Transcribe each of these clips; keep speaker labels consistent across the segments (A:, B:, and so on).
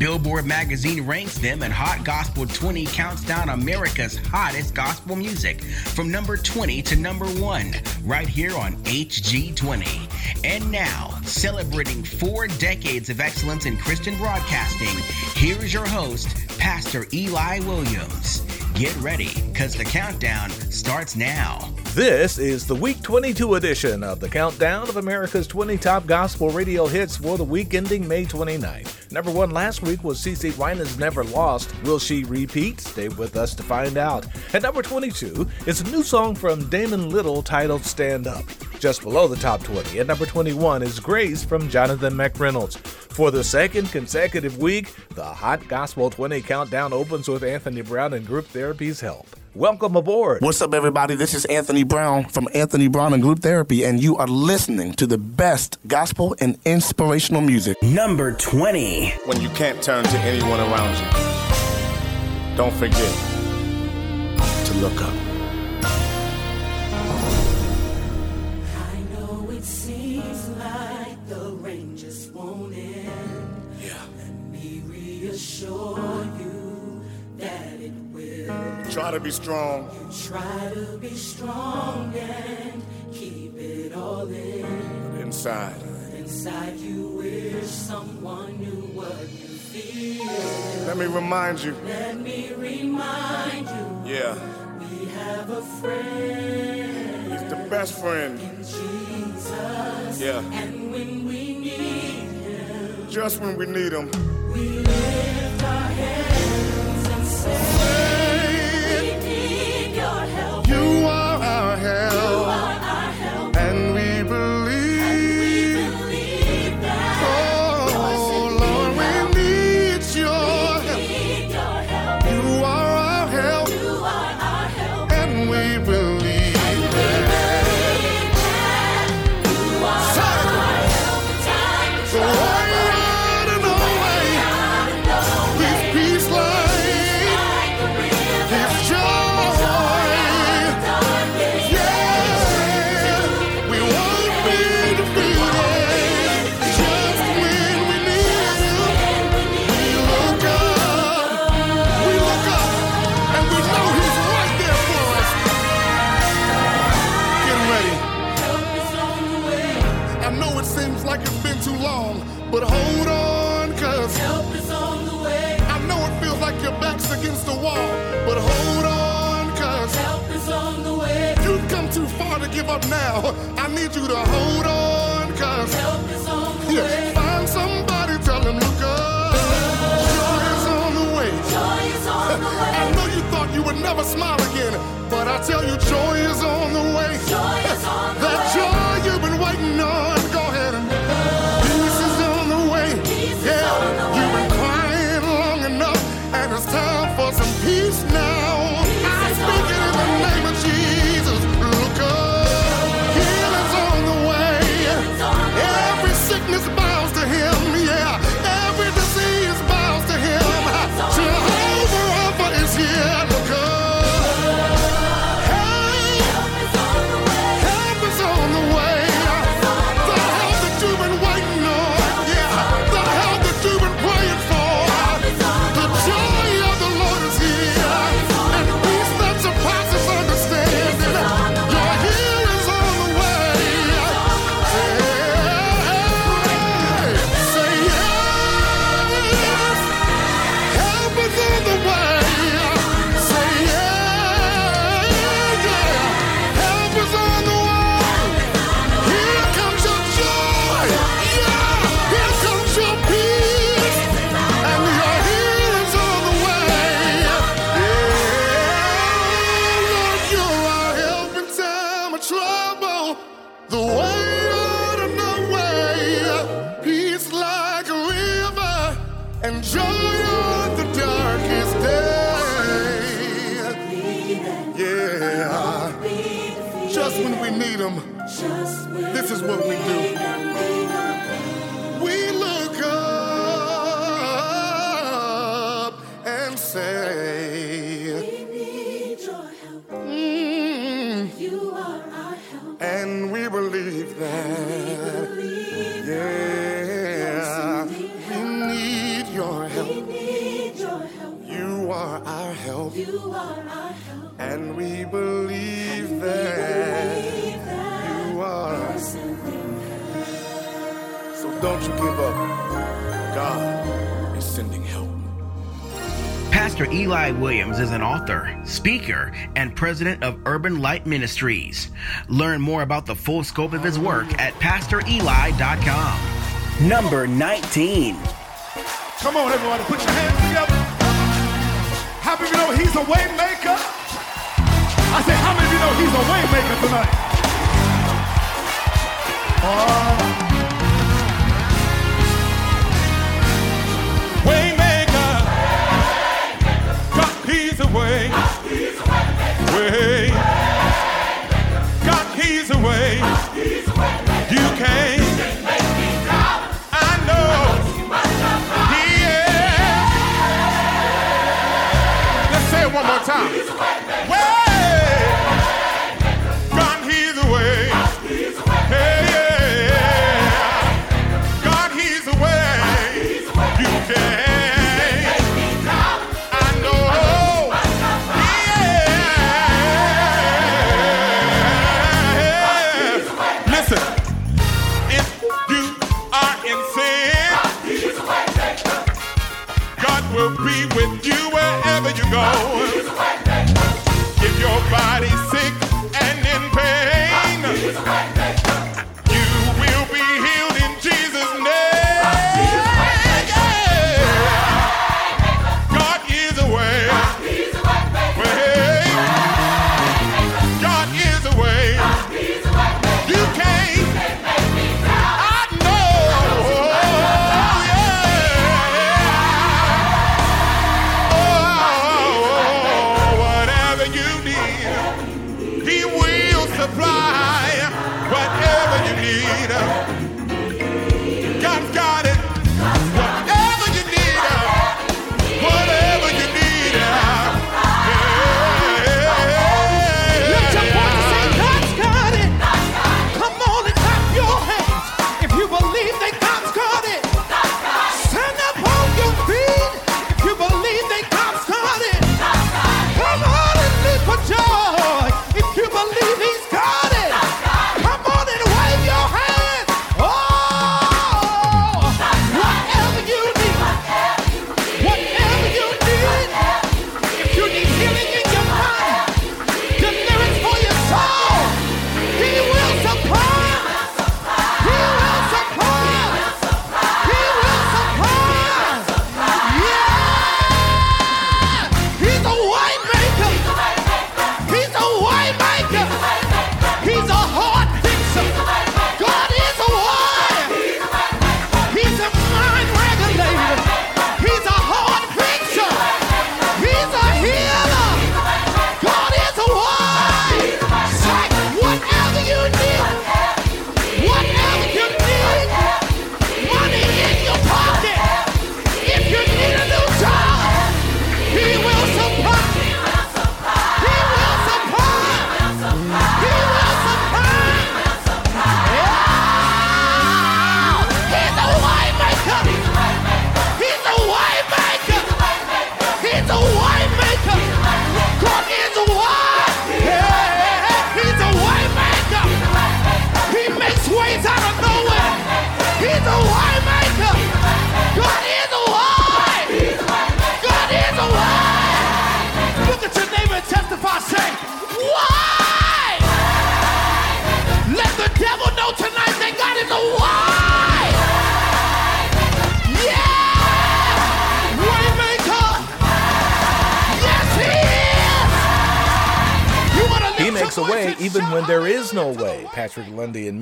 A: Billboard magazine ranks them and Hot Gospel 20 counts down America's hottest gospel music from number 20 to number 1 right here on HG20. And now, celebrating four decades of excellence in Christian broadcasting, here is your host, Pastor Eli Williams. Get ready, because the countdown starts now.
B: This is the Week 22 edition of the Countdown of America's 20 Top Gospel Radio Hits for the week ending May 29th. Number one last week was CeCe Winans Never Lost. Will she repeat? Stay with us to find out. At number 22 is a new song from Damon Little titled Stand Up. Just below the top 20, at number 21, is Grace from Jonathan McReynolds. For the second consecutive week, the Hot Gospel 20 Countdown opens with Anthony Brown and Group Therapy's Help. Welcome aboard.
C: What's up, everybody? This is Anthony Brown from Anthony Brown and Group Therapy, and you are listening to the best gospel and inspirational music.
A: Number 20.
D: When you can't turn to anyone around you, don't forget to look up. Try to be strong.
E: Try to be strong and keep it all in.
D: Inside.
E: Inside you wish someone knew what you feel.
D: Let me remind you.
E: Let me remind you
D: Yeah.
E: we have a friend
D: He's the best friend.
E: in Jesus.
D: Yeah.
E: And when we need him,
D: Just when we need him.
E: we lift our hands and say,
D: You are our help. Up now. I need you to hold on, cause
E: Help is on the
D: yeah,
E: way.
D: find somebody, tell them, look up. Joy is on the way.
E: Joy is on the way.
D: I know you thought you would never smile again, but I tell you, joy is on the way.
E: Joy is on the
D: That
E: way.
A: author, speaker, and president of Urban Light Ministries. Learn more about the full scope of his work at PastorEli.com. Number 19.
F: Come on, everybody, put your hands together. How many of you know he's a waymaker? I said, how many of you know he's a waymaker tonight? Way. Waymaker. way. God, He's a way. You can't.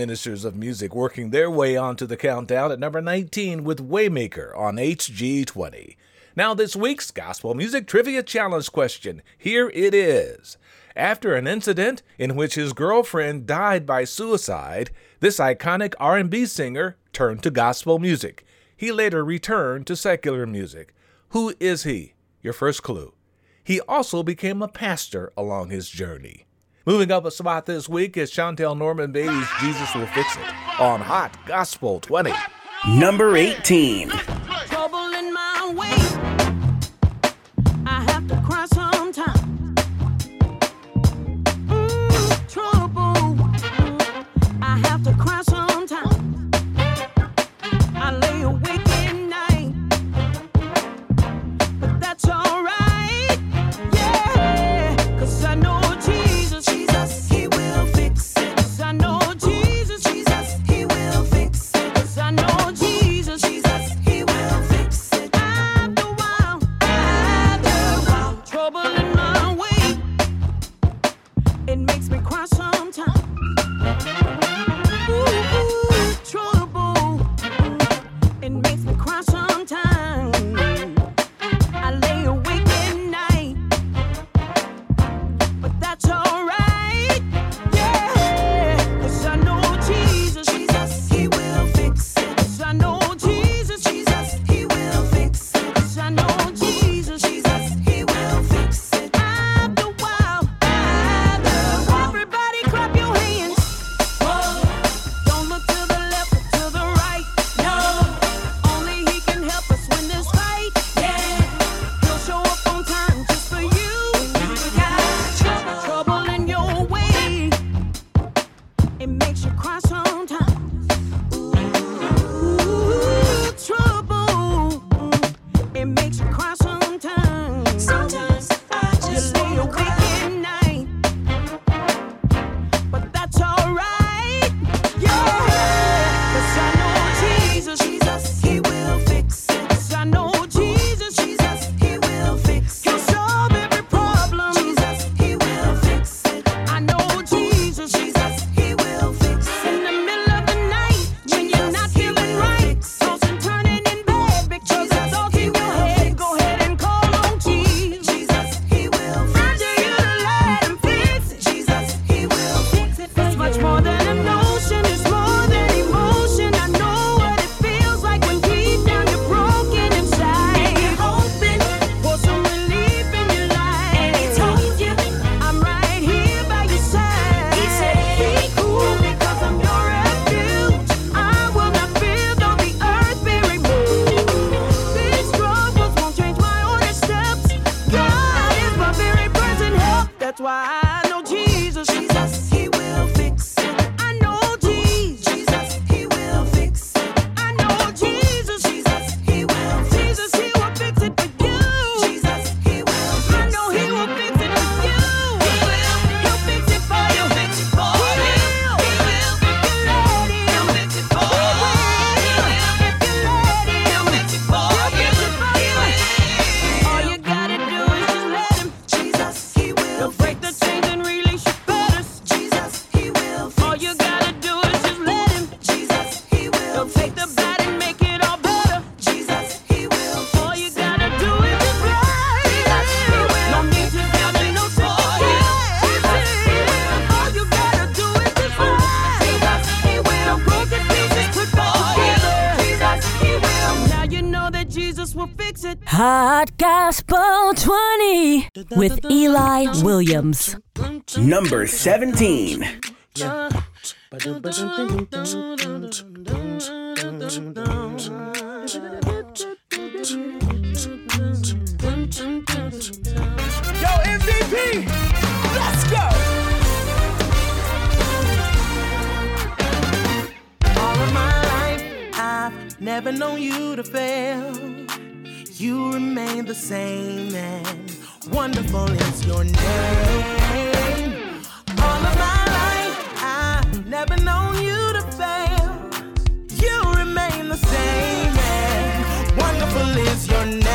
B: ministers of music working their way onto the countdown at number 19 with Waymaker on HG20. Now, this week's Gospel Music Trivia Challenge question. Here it is. After an incident in which his girlfriend died by suicide, this iconic R&B singer turned to gospel music. He later returned to secular music. Who is he? Your first clue. He also became a pastor along his journey. Moving up a spot this week is Chantel Norman Bailey's Jesus Will Fix It on Hot Gospel 20.
A: Number 18.
G: Sometimes.
H: Williams.
A: Number 17.
I: Yo, MVP, let's go. All of my life, I've never known you to fail. You remain the same man wonderful is your name. All of my life, I've never known you to fail. You remain the same, and wonderful is your name.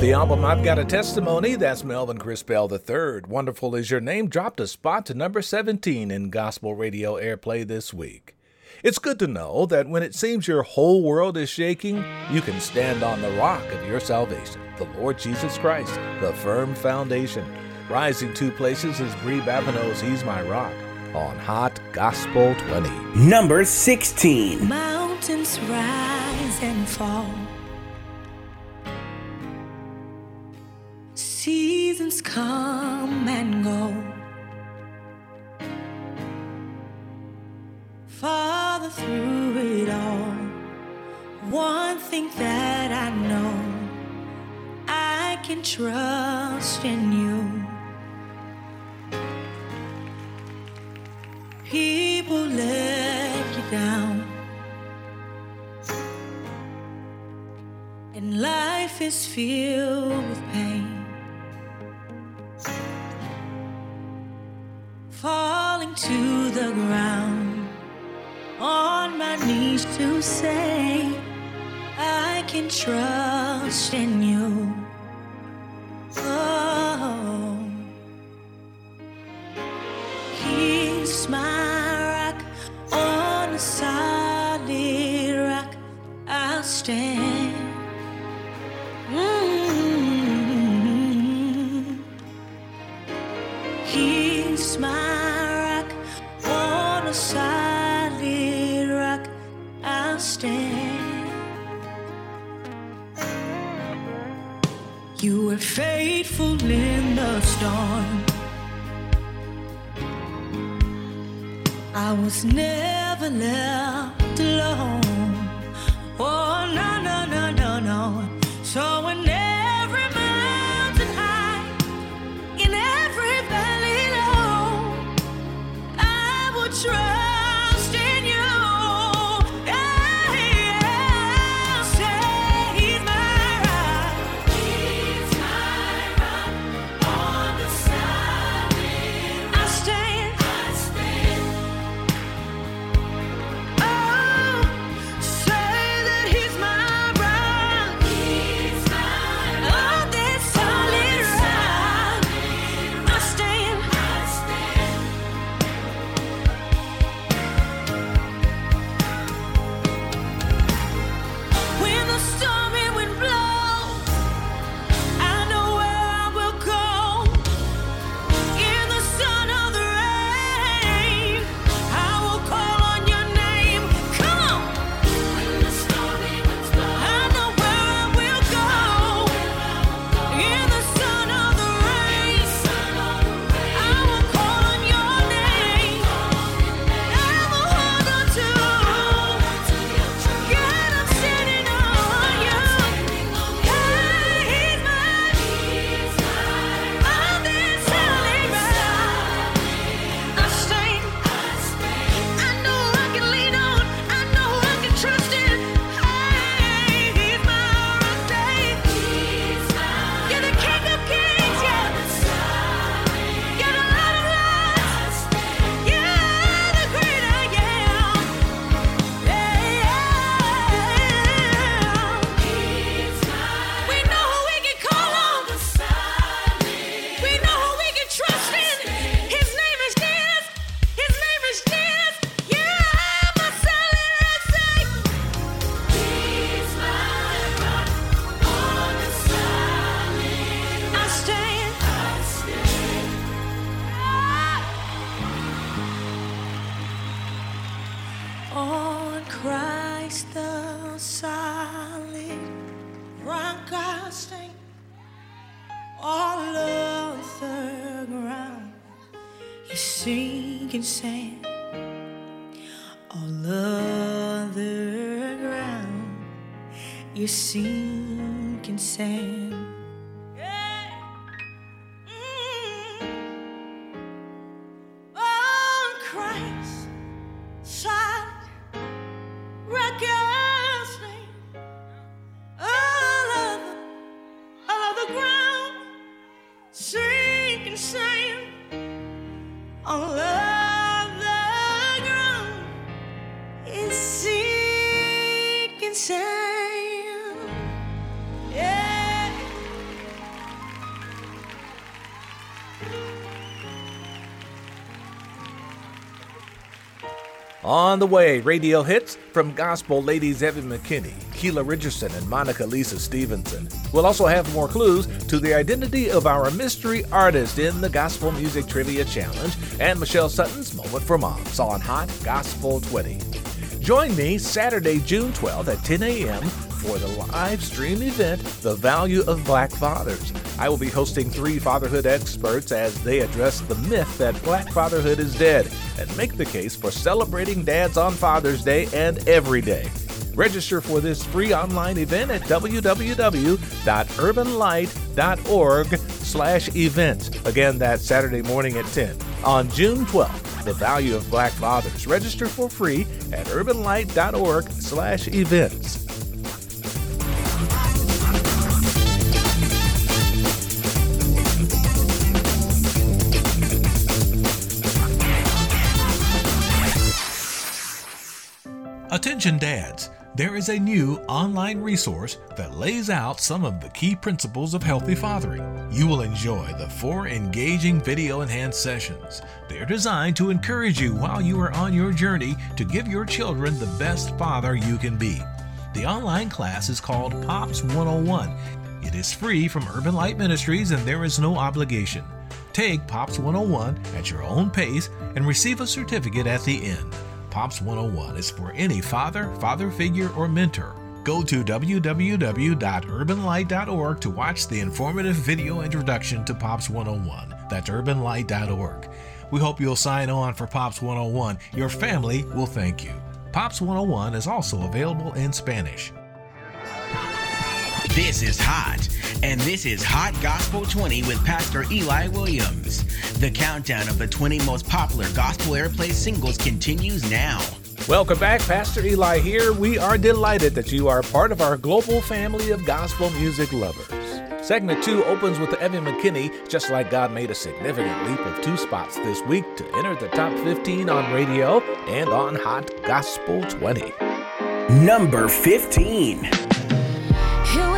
I: The
B: album, I've got a testimony. That's Melvin Crispell III. Wonderful is Your Name dropped a spot to number 17 in gospel radio airplay this week. It's good to know that when it seems your whole world is shaking, you can stand on the rock of your salvation, the Lord Jesus Christ, the firm foundation. Rising two places is Bri Babineaux's He's My Rock on Hot Gospel 20.
A: Number 16.
G: Mountains rise and fall seasons come and go. Father, through it all, one thing that I know I can trust in you. People let you down, and life is filled with pain. to the ground. On my knees to say, I can trust in you. It's never
B: On the way, radio hits from gospel ladies Evan McKinney, Keela Richardson, and Monica Lisa Stevenson. We'll also have more clues to the identity of our mystery artist in the Gospel Music Trivia Challenge and Michelle Sutton's Moment for Moms on Hot Gospel 20. Join me Saturday, June 12th at 10 a.m. for the live stream event, The Value of Black Fathers. I will be hosting three fatherhood experts as they address the myth that black fatherhood is dead and make the case for celebrating dads on Father's Day and every day. Register for this free online event at www.urbanlight.org slash events. Again, that's Saturday morning at 10. On June 12th, the value of black fathers. Register for free at urbanlight.org slash events. Attention dads, there is a new online resource that lays out some of the key principles of healthy fathering. You will enjoy the four engaging video enhanced sessions. They are designed to encourage you while you are on your journey to give your children the best father you can be. The online class is called POPS 101. It is free from Urban Light Ministries and there is no obligation. Take POPS 101 at your own pace and receive a certificate at the end. POPS 101 is for any father, father figure, or mentor. Go to www.urbanlight.org to watch the informative video introduction to POPS 101. That's urbanlight.org. We hope you'll sign on for POPS 101. Your family will thank you. POPS 101 is also available in Spanish.
A: This is Hot, and this is Hot Gospel 20 with Pastor Eli Williams. The countdown of the 20 most popular gospel airplay singles continues now.
B: Welcome back, Pastor Eli here. We are delighted that you are part of our global family of gospel music lovers. Segment 2 opens with Evan McKinney, just like God made a significant leap of two spots this week to enter the top 15 on radio and on Hot Gospel 20.
A: Number 15.
G: Here we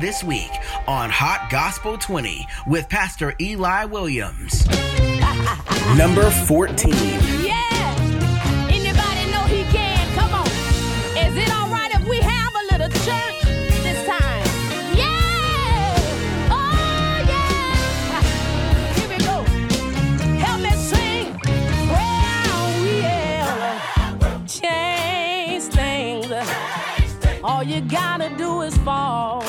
A: this week on Hot Gospel 20 with Pastor Eli Williams. Number 14.
G: Yeah. Anybody know he can? Come on. Is it all right if we have a little church this time? Yeah. Oh, yeah. Here we go. Help me sing. Change things. All you gotta do is fall.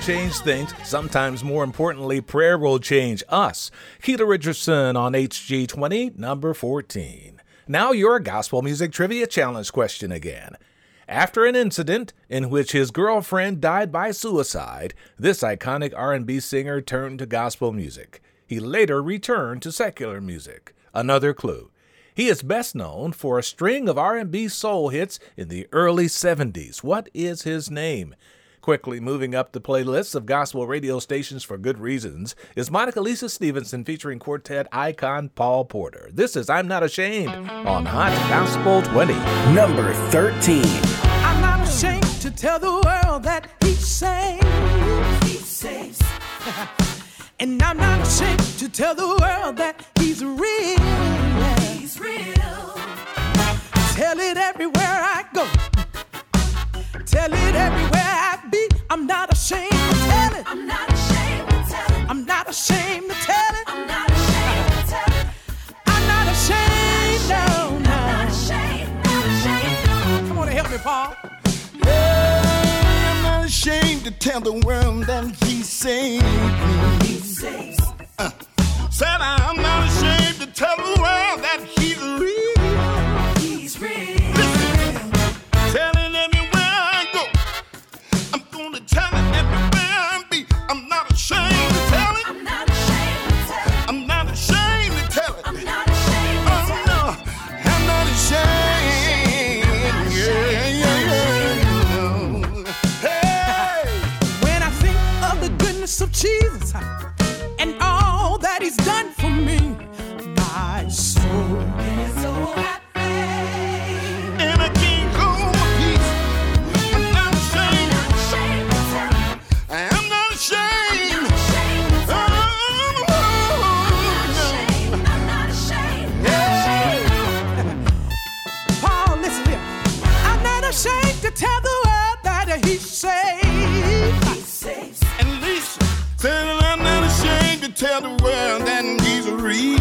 G: change things. Sometimes,
B: more importantly, prayer will change us. Keita Richardson on HG20, number 14. Now, your gospel music trivia challenge question again. After an incident in which his girlfriend died by suicide, this iconic R&B singer turned to gospel music. He later returned to secular music. Another clue. He is best known for a string of R&B soul hits in the early 70s. What is his name? Quickly moving up the playlists of gospel radio stations for good reasons is Monica Lisa Stevenson featuring quartet icon Paul Porter. This is I'm Not Ashamed on Hot Gospel 20.
A: Number 13.
G: I'm not ashamed to tell the world that he saves. He saves. and I'm not ashamed to tell the world that he's real. He's real. Tell it everywhere I go. Tell it everywhere I be. I'm not ashamed to tell it. I'm not ashamed to tell it. I'm not ashamed to tell it. I'm not ashamed to tell it. I'm not ashamed, no, no. I'm not ashamed, not ashamed, no. Come on and help me, Paul.
D: I'm not ashamed to tell the world that he saved me. He saves. Uh, said I'm not ashamed to tell the world that he's real. Tell
G: the world that
D: he's real.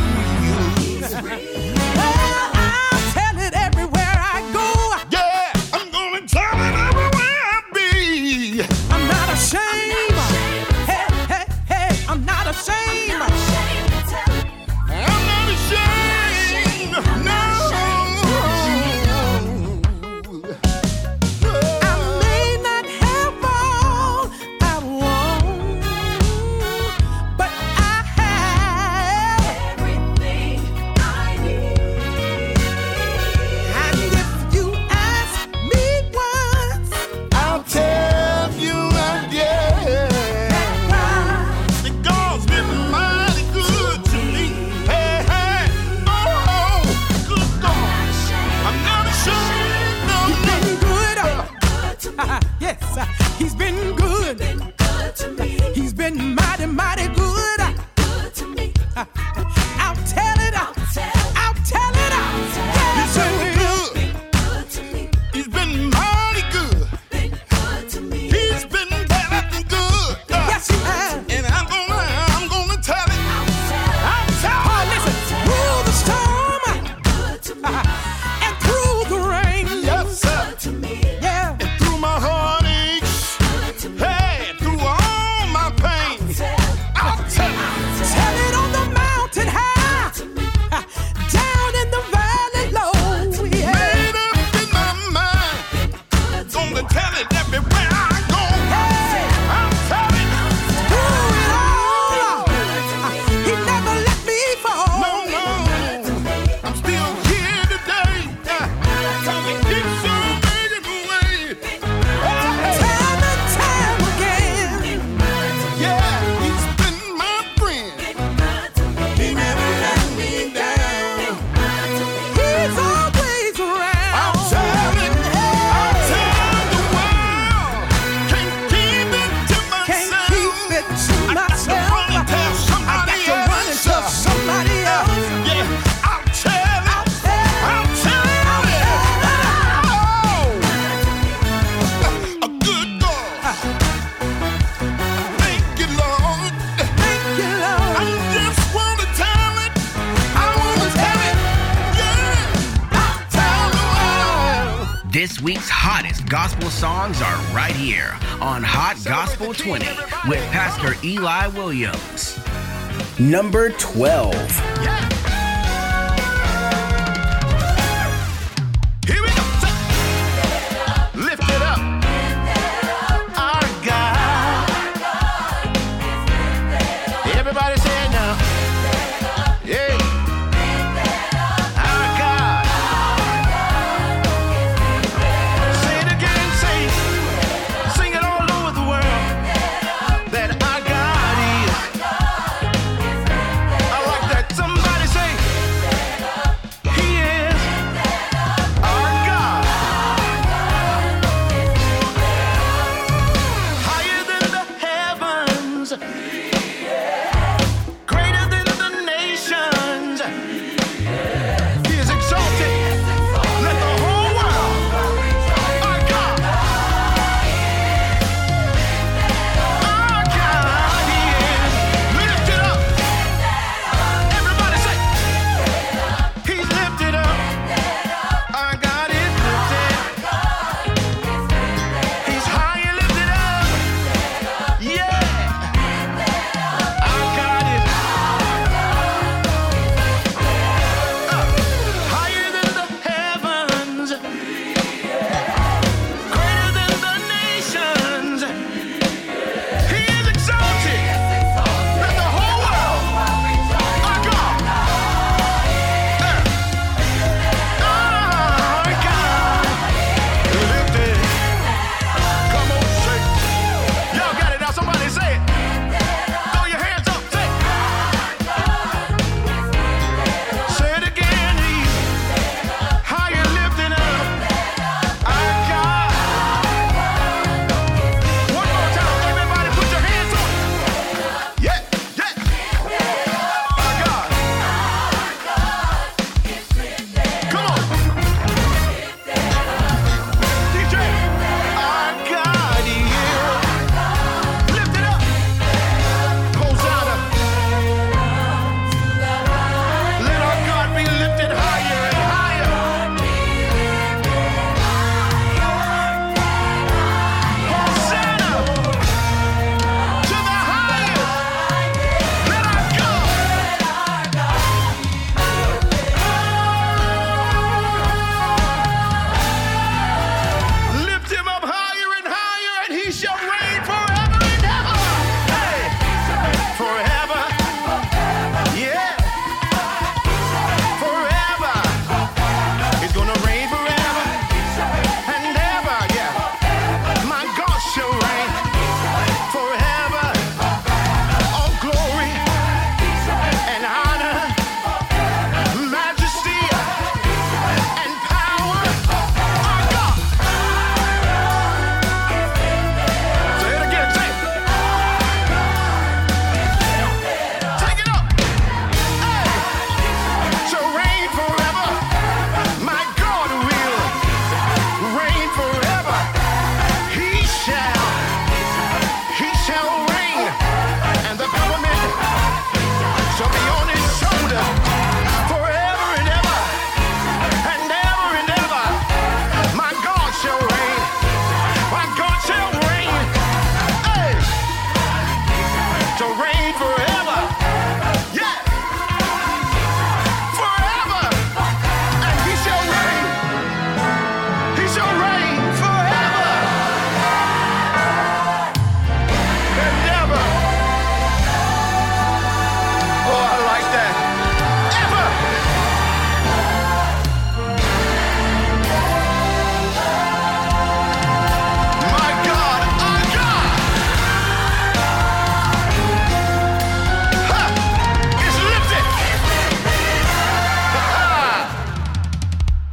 A: Williams. Number 12.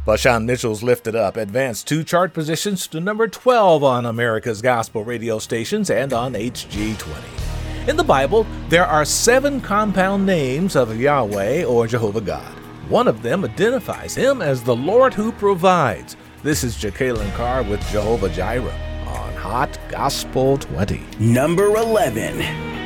B: VaShawn Mitchell's Lifted Up advanced two chart positions to number 12 on America's gospel radio stations and on HG20. In the Bible, there are seven compound names of Yahweh or Jehovah God. One of them identifies him as the Lord who provides. This is Jekalyn Carr with Jehovah Jireh on Hot Gospel 20.
G: Number 11.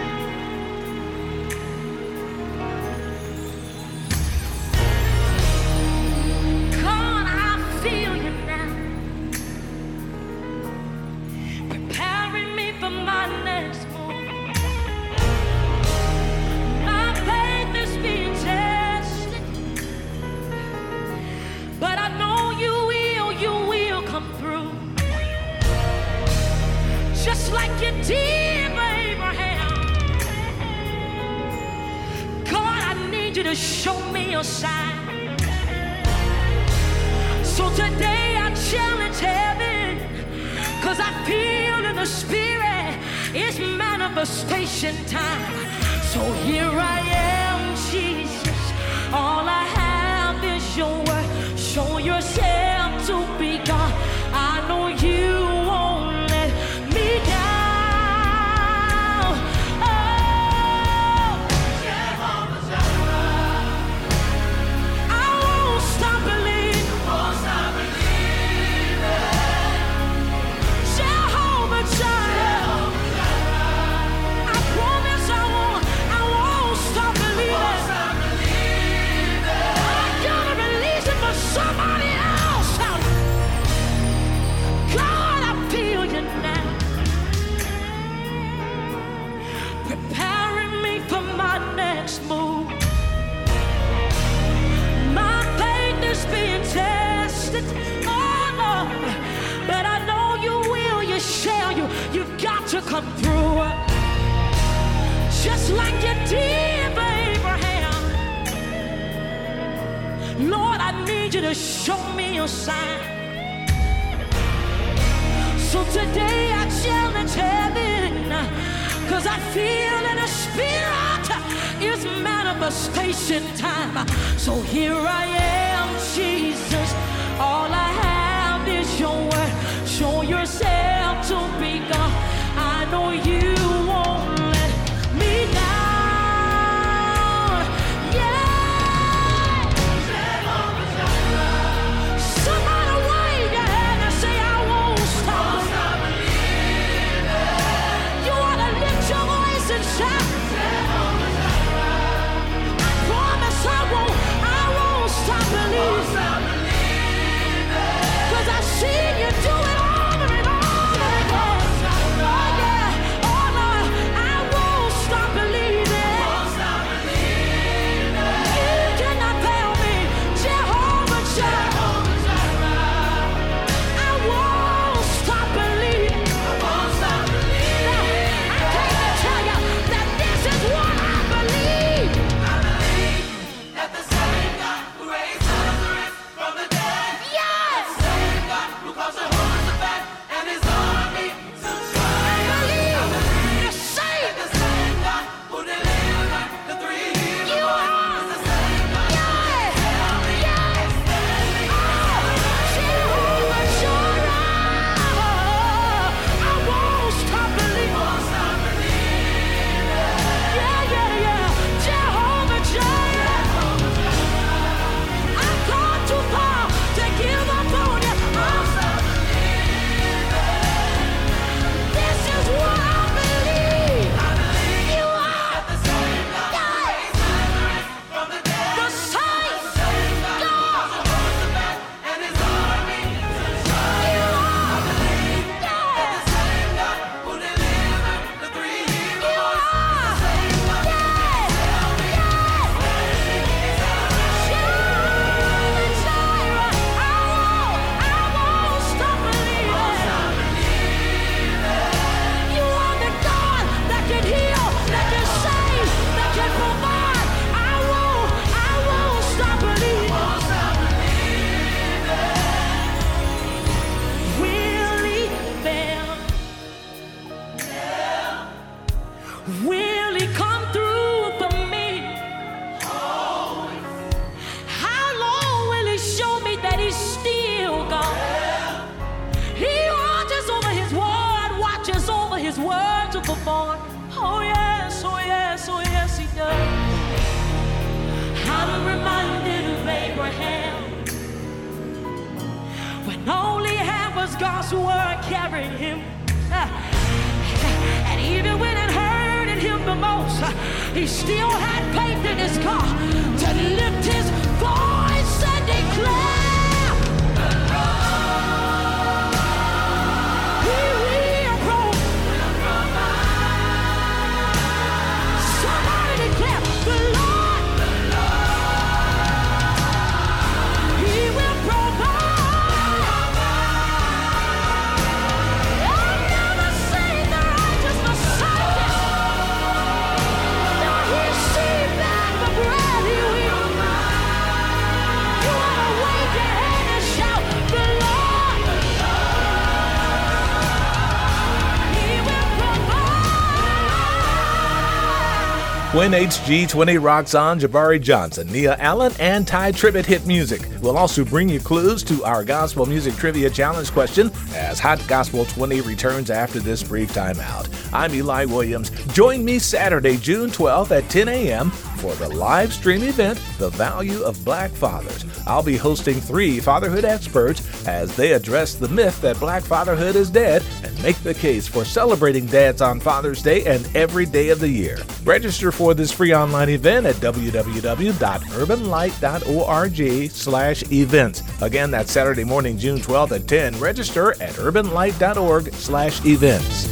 J: Provide."
B: When HG20 rocks on, Jabari Johnson, Nia Allen, and Ty Tribbett hit music. We'll also bring you clues to our Gospel Music Trivia Challenge question as Hot Gospel 20 returns after this brief timeout. I'm Eli Williams. Join me Saturday, June 12th at 10 a.m. for the live stream event, The Value of Black Fathers. I'll be hosting three fatherhood experts as they address the myth that black fatherhood is dead and make the case for celebrating dads on Father's Day and every day of the year. Register for this free online event at www.urbanlight.org slash events. Again, that's Saturday morning, June 12th at 10. Register at urbanlight.org slash events.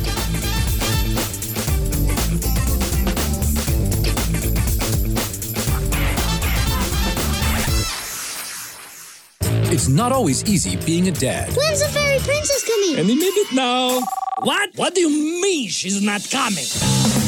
K: It's not always easy being a dad.
L: When's the fairy princess coming?
K: Any minute now. What? What do you mean she's not coming?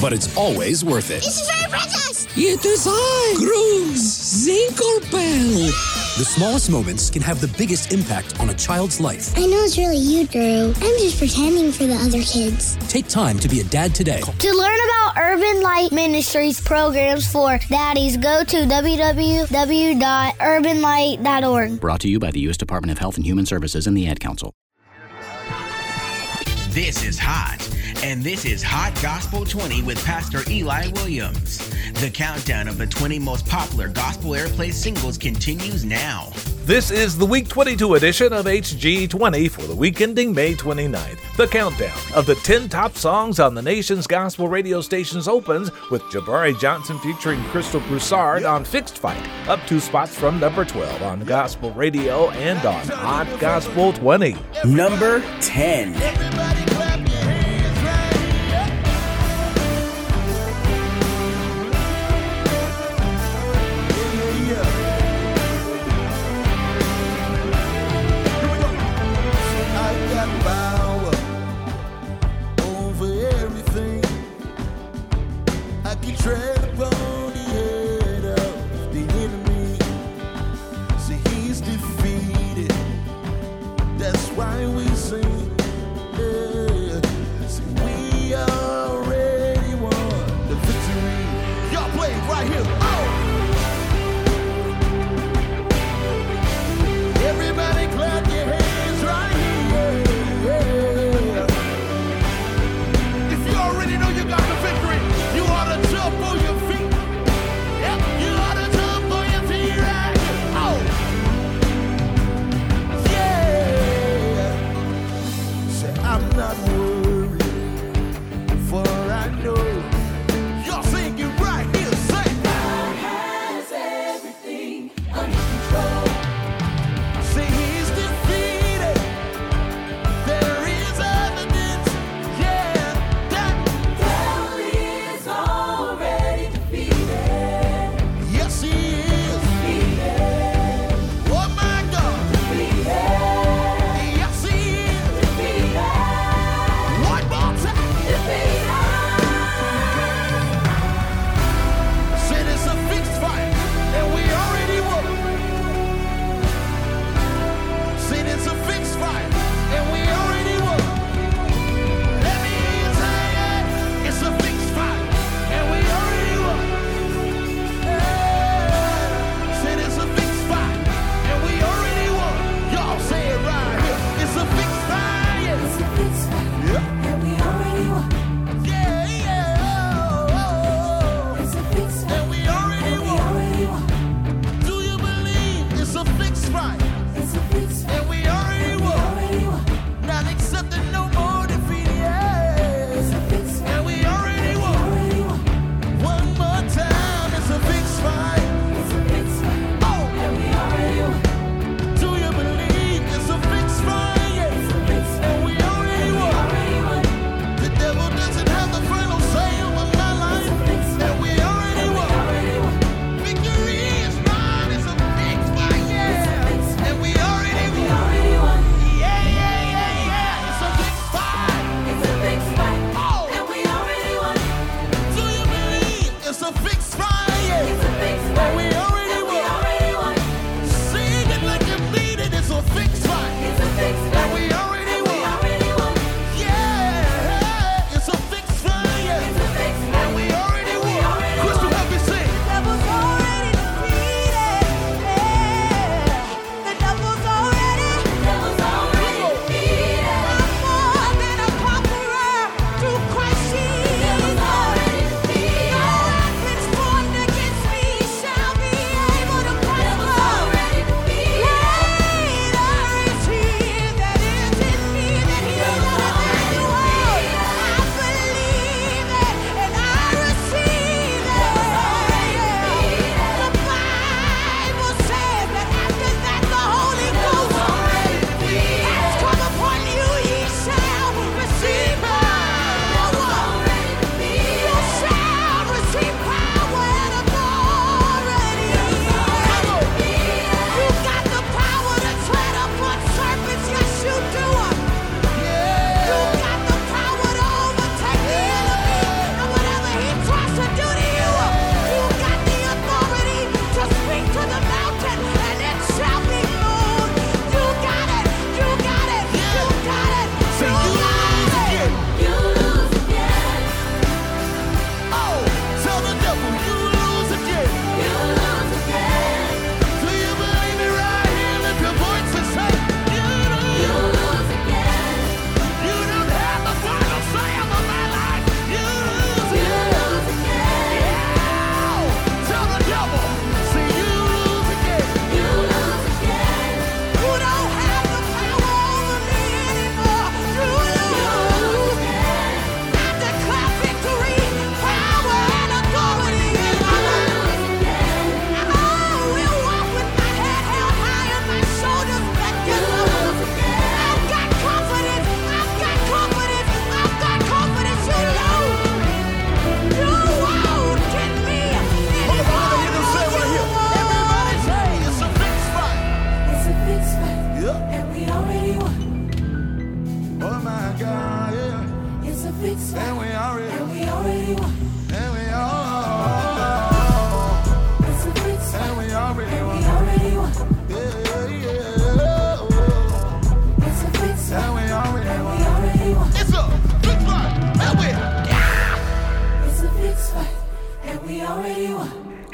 K: But it's always worth it.
L: It's the fairy princess!
K: It is I, Grooves Zinkelbell. The smallest moments can have the biggest impact on a child's life.
L: I know it's really you, Drew. I'm just pretending for the other kids.
K: Take time to be a dad today.
L: To learn about Urban Light Ministries programs for daddies, go to www.urbanlight.org.
M: Brought to you by the U.S. Department of Health and Human Services and the Ad Council.
D: This is Hot, and this is Hot Gospel 20 with Pastor Eli Williams. The countdown of the 20 most popular gospel airplay singles continues now.
B: This is the Week 22 edition of HG20 for the week ending May 29th. The countdown of the 10 top songs on the nation's gospel radio stations opens with Jabari Johnson featuring Crystal Broussard on Fixed Fight, up two spots from number 12 on gospel radio and on Hot Gospel 20.
D: Number 10.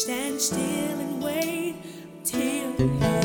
G: stand still and wait till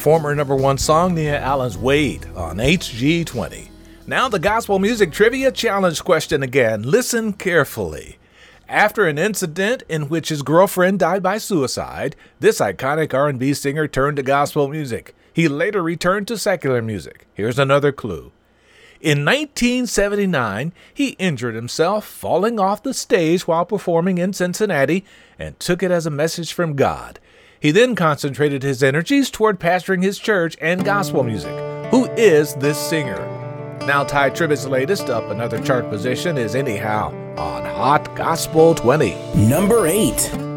B: former number one song, Nia Allen's Wade, on HG20. Now, the Gospel Music Trivia Challenge question again. Listen carefully. After an incident in which his girlfriend died by suicide, this iconic R&B singer turned to gospel music. He later returned to secular music. Here's another clue. In 1979, he injured himself falling off the stage while performing in Cincinnati and took it as a message from God. He then concentrated his energies toward pastoring his church and gospel music. Who is this singer? Now, Ty Tribbett's latest up another chart position is Anyhow on Hot Gospel 20.
A: Number 8.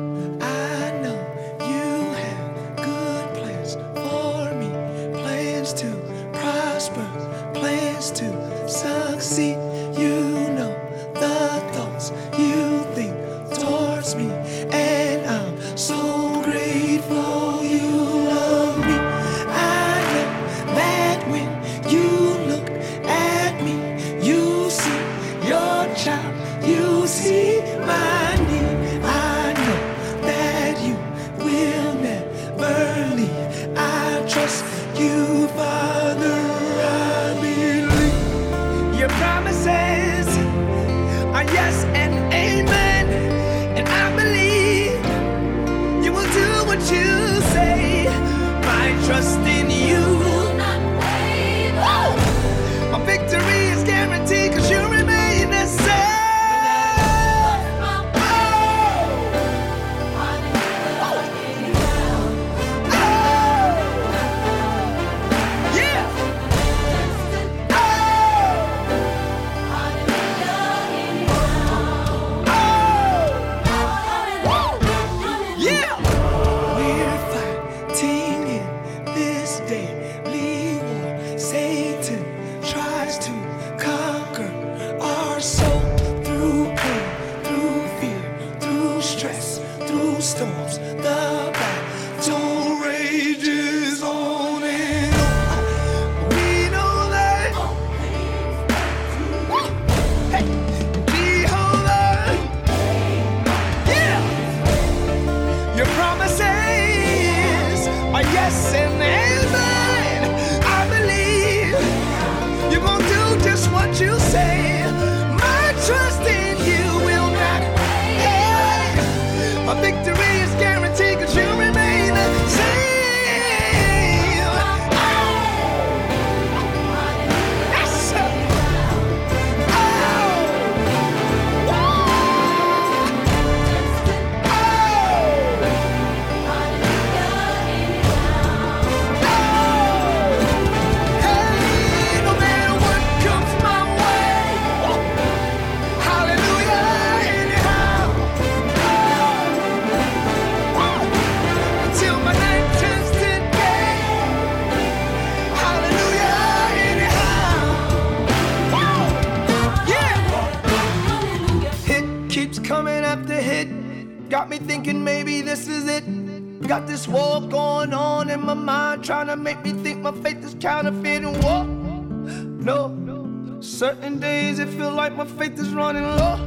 N: It feel like my faith is running low.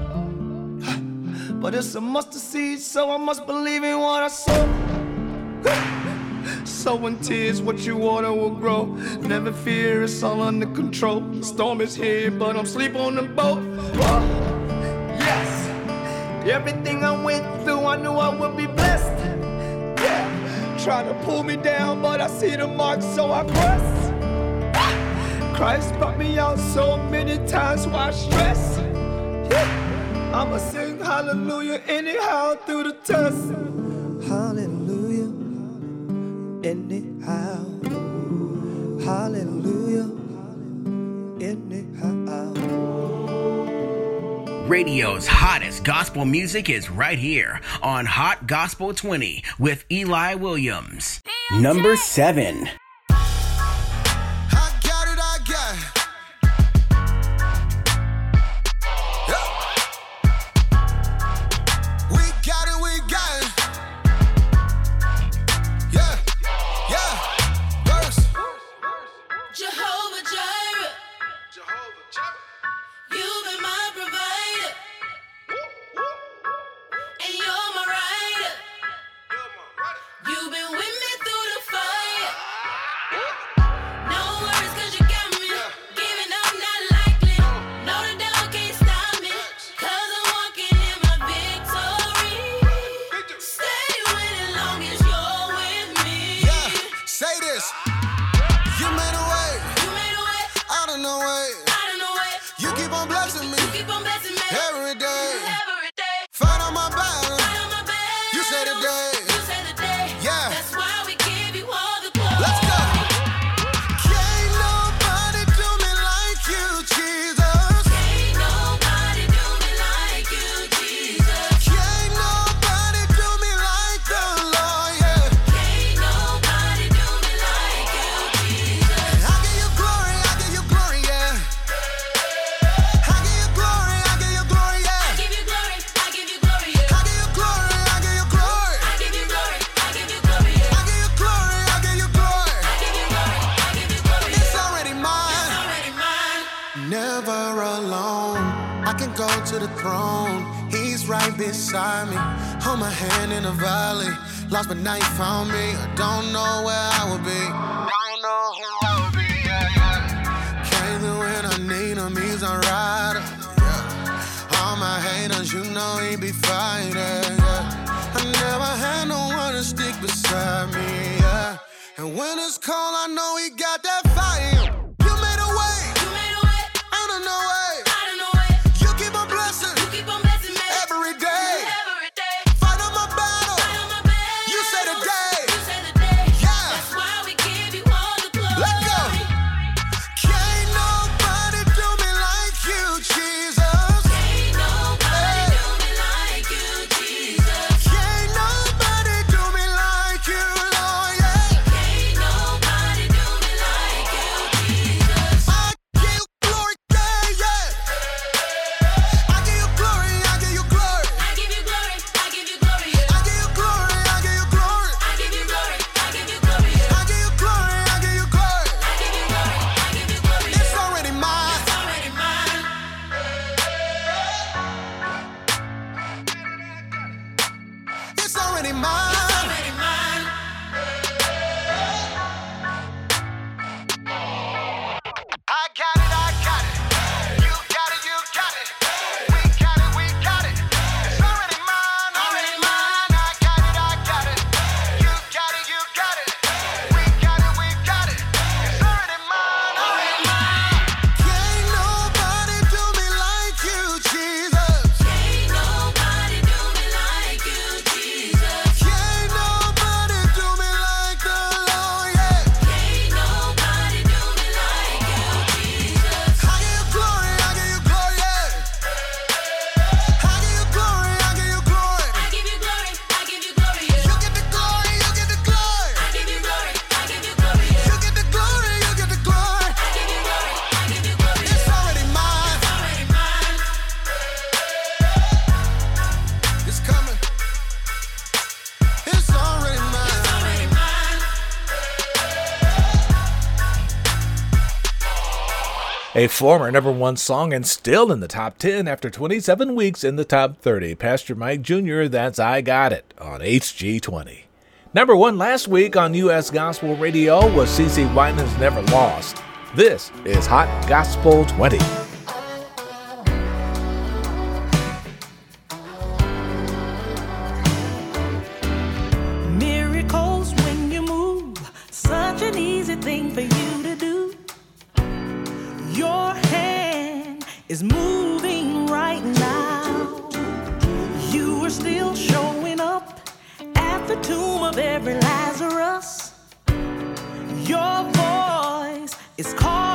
N: But it's a mustard seed, so I must believe in what I sow. Sowing tears, what you water will grow. Never fear, it's all under control. The storm is here, but I'm asleep on the boat. Whoa. Oh, yes, everything I went through, I knew I would be blessed. Yeah, trying to pull me down, but I see the mark, so I press. Christ brought me out so many times, why stress? Yeah. I'ma sing hallelujah anyhow through the test. Hallelujah, anyhow. Hallelujah, anyhow.
A: Radio's hottest gospel music is right here on Hot Gospel 20 with Eli Williams. Number 7.
O: man in a valley. Lost but now you found me. I don't know where I would be. Don't know who I would be. Yeah, yeah. Came through when I need him. He's a rider. Yeah. All my haters, you know he be fighting. Yeah. I never had no one to stick beside me. Yeah. And when it's cold, I know he got a
B: former number one song and still in the top 10 after 27 weeks in the top 30. Pastor Mike Jr., that's I Got It on HG20. Number one last week on U.S. Gospel Radio was CeCe Winans Never Lost. This is Hot Gospel 20.
I: is moving right now. You are still showing up at the tomb of every Lazarus. Your voice is calling.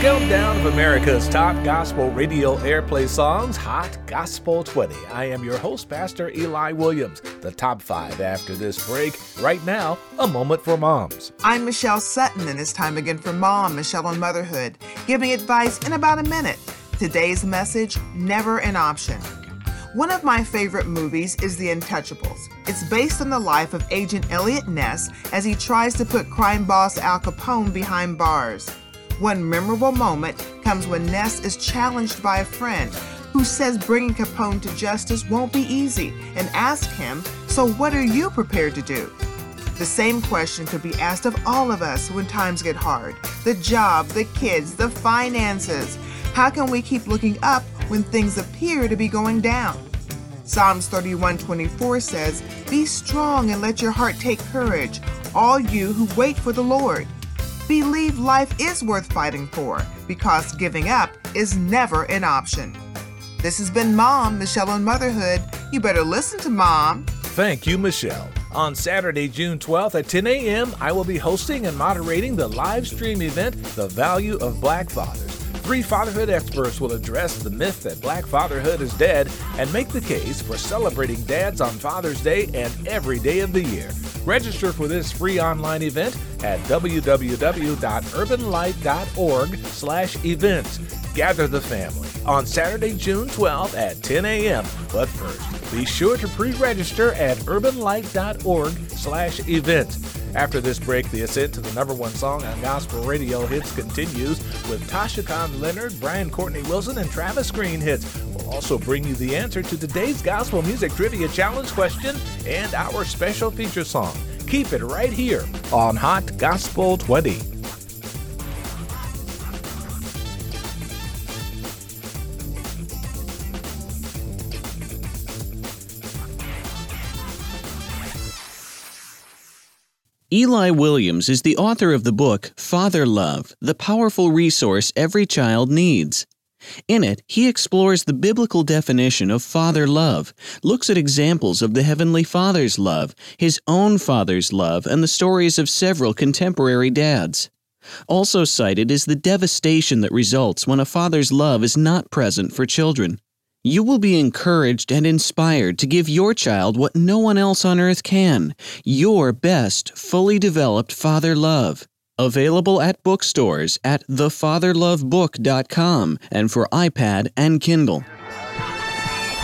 B: The countdown of America's top gospel radio airplay songs, Hot Gospel 20. I am your host, Pastor Eli Williams. The top five after this break. Right now, a moment for moms.
P: I'm Michelle Sutton, and it's time again for Mom, Michelle on Motherhood, giving advice in about a minute. Today's message never an option. One of my favorite movies is The Untouchables. It's based on the life of Agent Eliot Ness as he tries to put crime boss Al Capone behind bars. One memorable moment comes when Ness is challenged by a friend who says bringing Capone to justice won't be easy and asks him, So what are you prepared to do? The same question could be asked of all of us when times get hard the job, the kids, the finances. How can we keep looking up when things appear to be going down? Psalms 31:24 says, "Be strong and let your heart take courage, all you who wait for the Lord." Believe life is worth fighting for because giving up is never an option. This has been Mom, Michelle on Motherhood. You better listen to Mom.
B: Thank you, Michelle. On Saturday, June 12th at 10 a.m., I will be hosting and moderating the live stream event, The Value of Black Fathers. Three fatherhood experts will address the myth that black fatherhood is dead and make the case for celebrating dads on Father's Day and every day of the year. Register for this free online event at www.urbanlight.org slash events. Gather the family on Saturday, June 12th at 10 a.m. But first, be sure to pre-register at urbanlight.org slash events. After this break, the ascent to the number one song on gospel radio hits continues with Tasha Cobbs Leonard, Brian Courtney Wilson, and Travis Greene hits. We'll also bring you the answer to today's gospel music trivia challenge question and our special feature song. Keep it right here on Hot Gospel 20.
Q: Eli Williams is the author of the book Father Love, the powerful resource every child needs. In it, he explores the biblical definition of father love, looks at examples of the Heavenly Father's love, his own father's love, and the stories of several contemporary dads. Also cited is the devastation that results when a father's love is not present for children. You will be encouraged and inspired to give your child what no one else on earth can your best, fully developed father love. Available at bookstores at thefatherlovebook.com and for iPad and Kindle.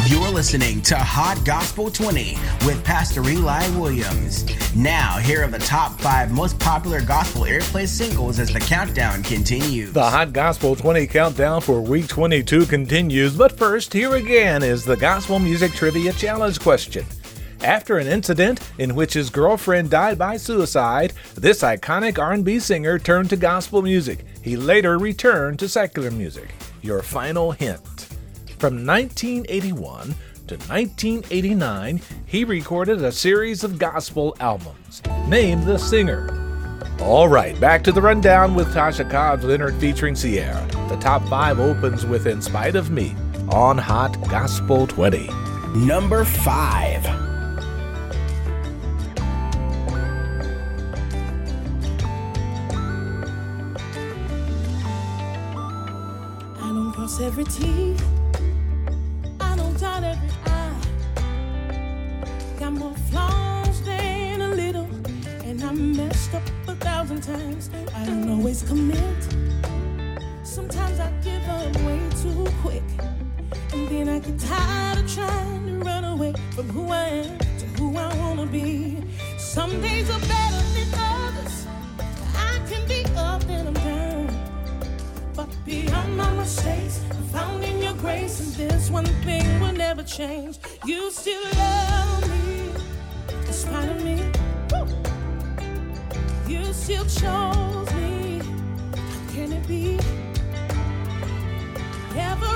A: You're listening to Hot Gospel 20 with Pastor Eli Williams. Now, here are the top five most popular gospel airplay singles as the countdown continues.
B: The Hot Gospel 20 countdown for week 22 continues, but first, here again is the Gospel Music Trivia Challenge question. After an incident in which his girlfriend died by suicide, this iconic R&B singer turned to gospel music. He later returned to secular music. Your final hint. From 1981 to 1989, he recorded a series of gospel albums. Name the singer. All right, back to the rundown with Tasha Cobbs Leonard featuring Sierra. The top five opens with In Spite of Me on Hot Gospel 20.
A: Number five.
G: I don't cross every T. messed up a thousand times. I don't always commit. Sometimes I give up way too quick, and then I get tired of trying to run away from who I am to who I wanna be. Some days are better than others. I can be up and I'm down. But beyond my mistakes, I'm found in your grace, and this one thing will never change. You still love still chose me. How can it be? Every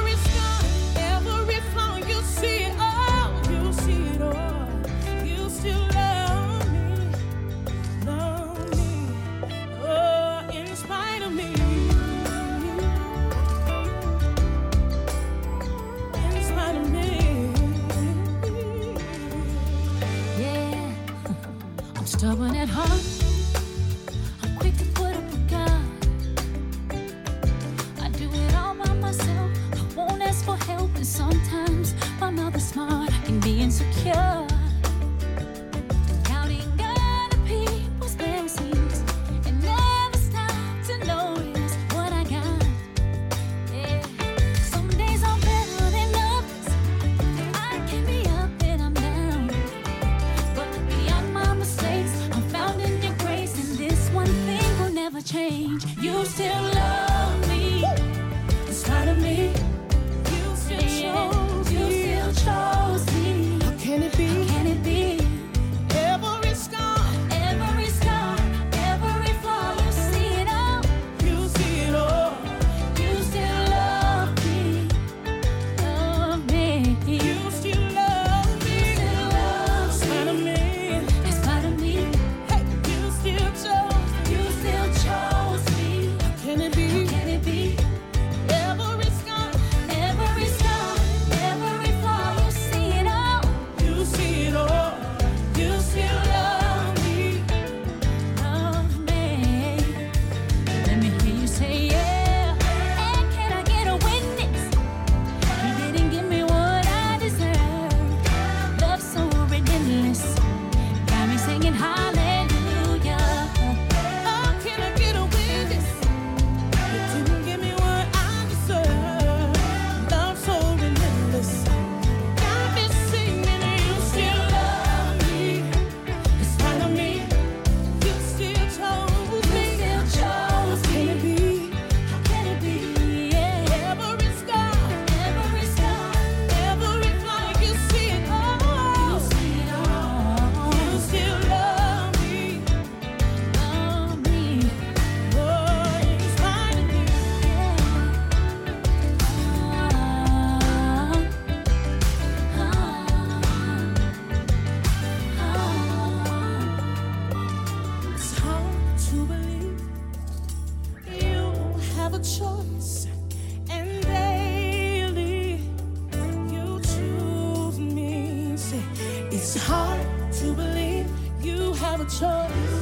G: choice.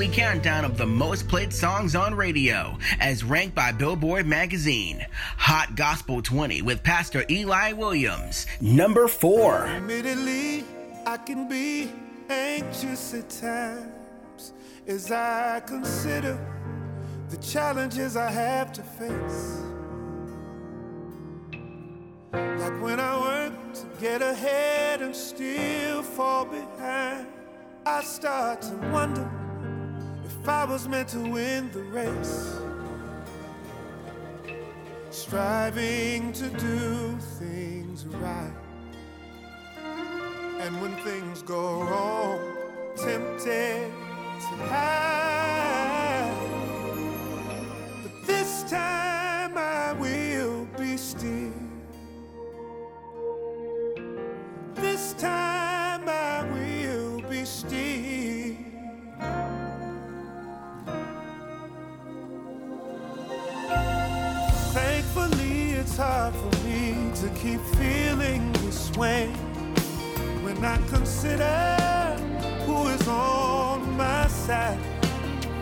A: weekly countdown of the most played songs on radio, as ranked by Billboard magazine. Hot Gospel 20 with Pastor Eli Williams, number four.
E: Admittedly, I can be anxious at times as I consider the challenges I have to face. Like when I work to get ahead and still fall behind, I start to wonder if I was meant to win the race, striving to do things right. And when things go wrong, tempted to hide. But this time I will be still. This time. hard for me to keep feeling this way when I consider who is on my side.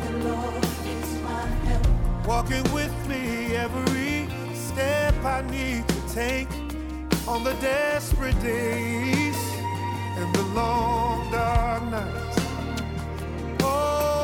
E: The Lord is my help, walking with me every step I need to take on the desperate days and the long dark nights. Oh.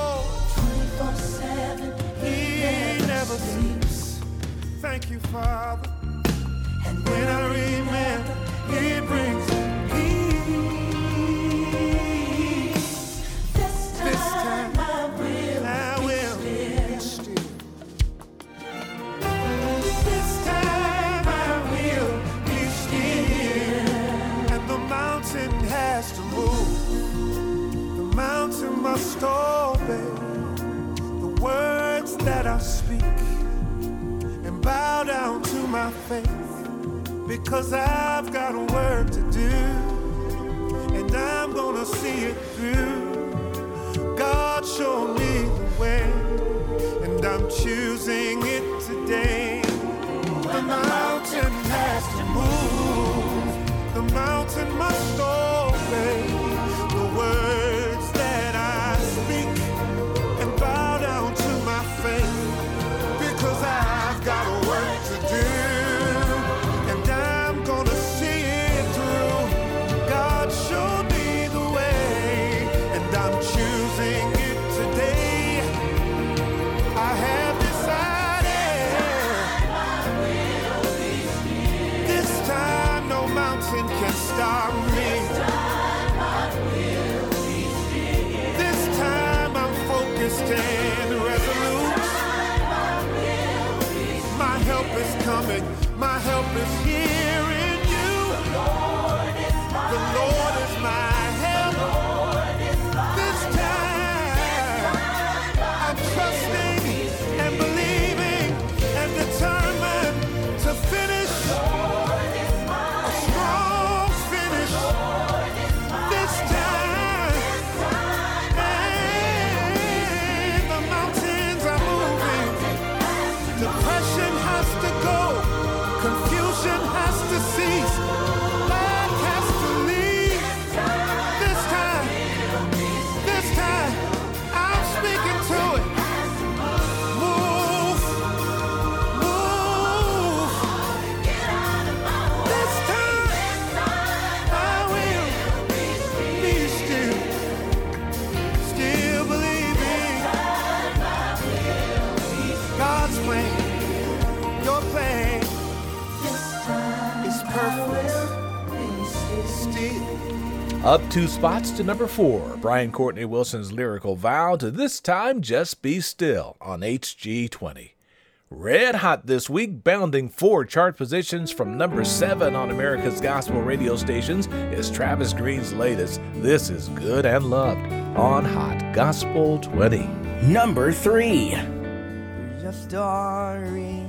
B: Up two spots to number four, Brian Courtney Wilson's lyrical vow to this time just be still on HG20. Red hot this week, bounding four chart positions from number seven on America's gospel radio stations, is Travis Greene's latest, This Is Good and Loved, on Hot Gospel 20.
A: Number three.
N: Story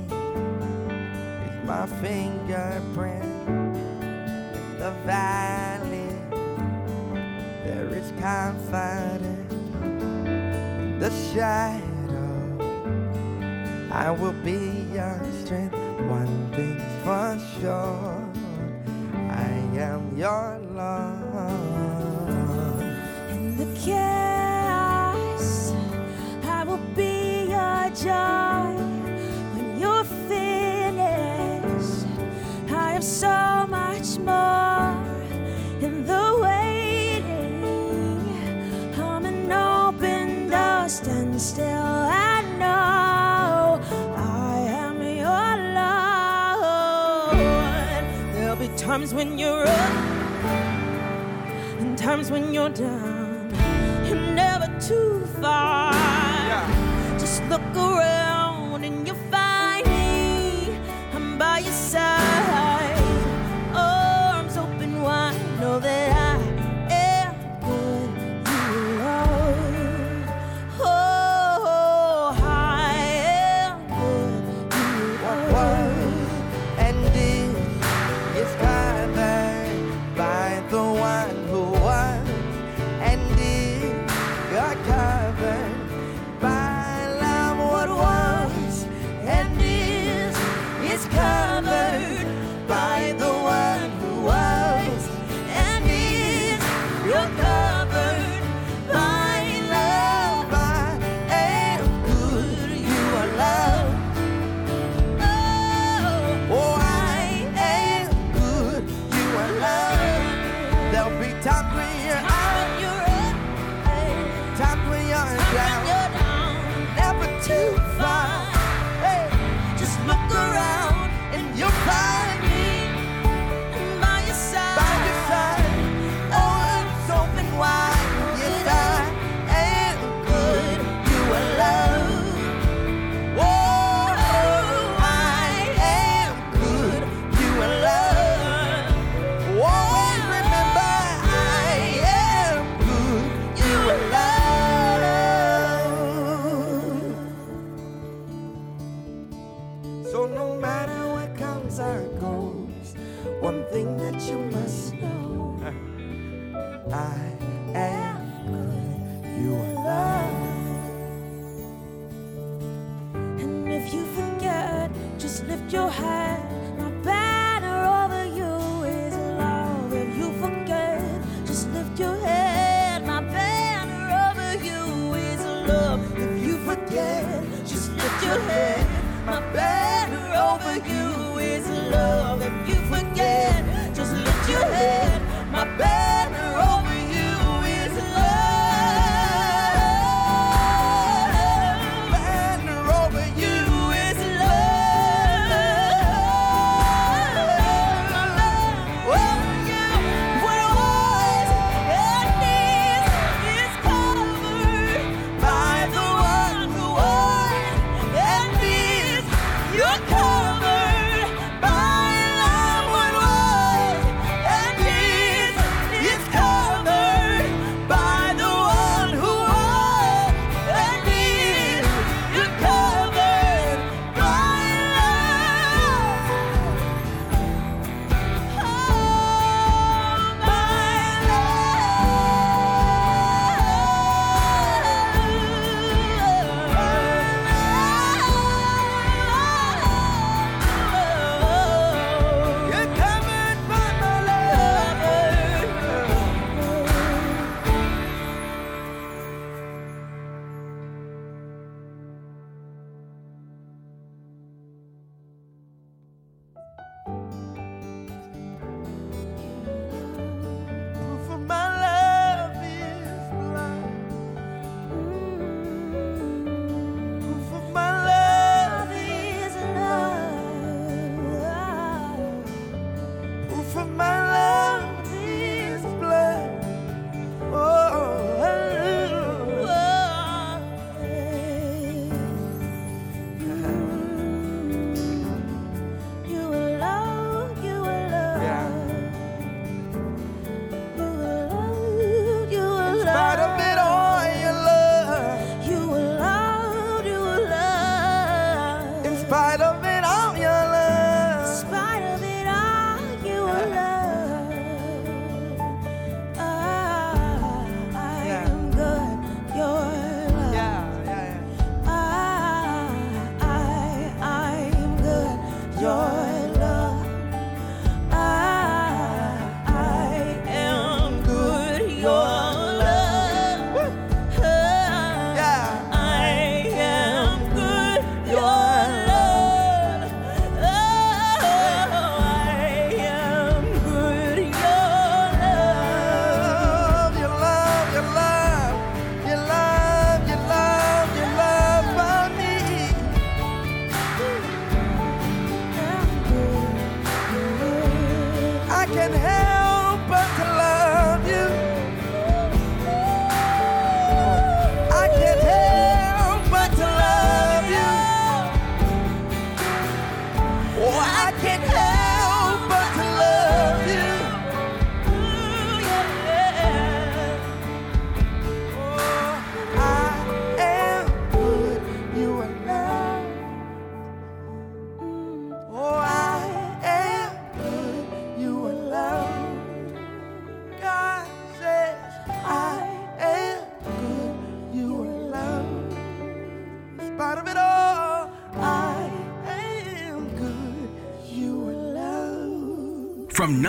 N: my fingerprint, the I'm fighting the shadow. I will be your strength. One thing for sure, I am your
R: love. times when you're up and times when you're down. You're never too far. Yeah. Just look around.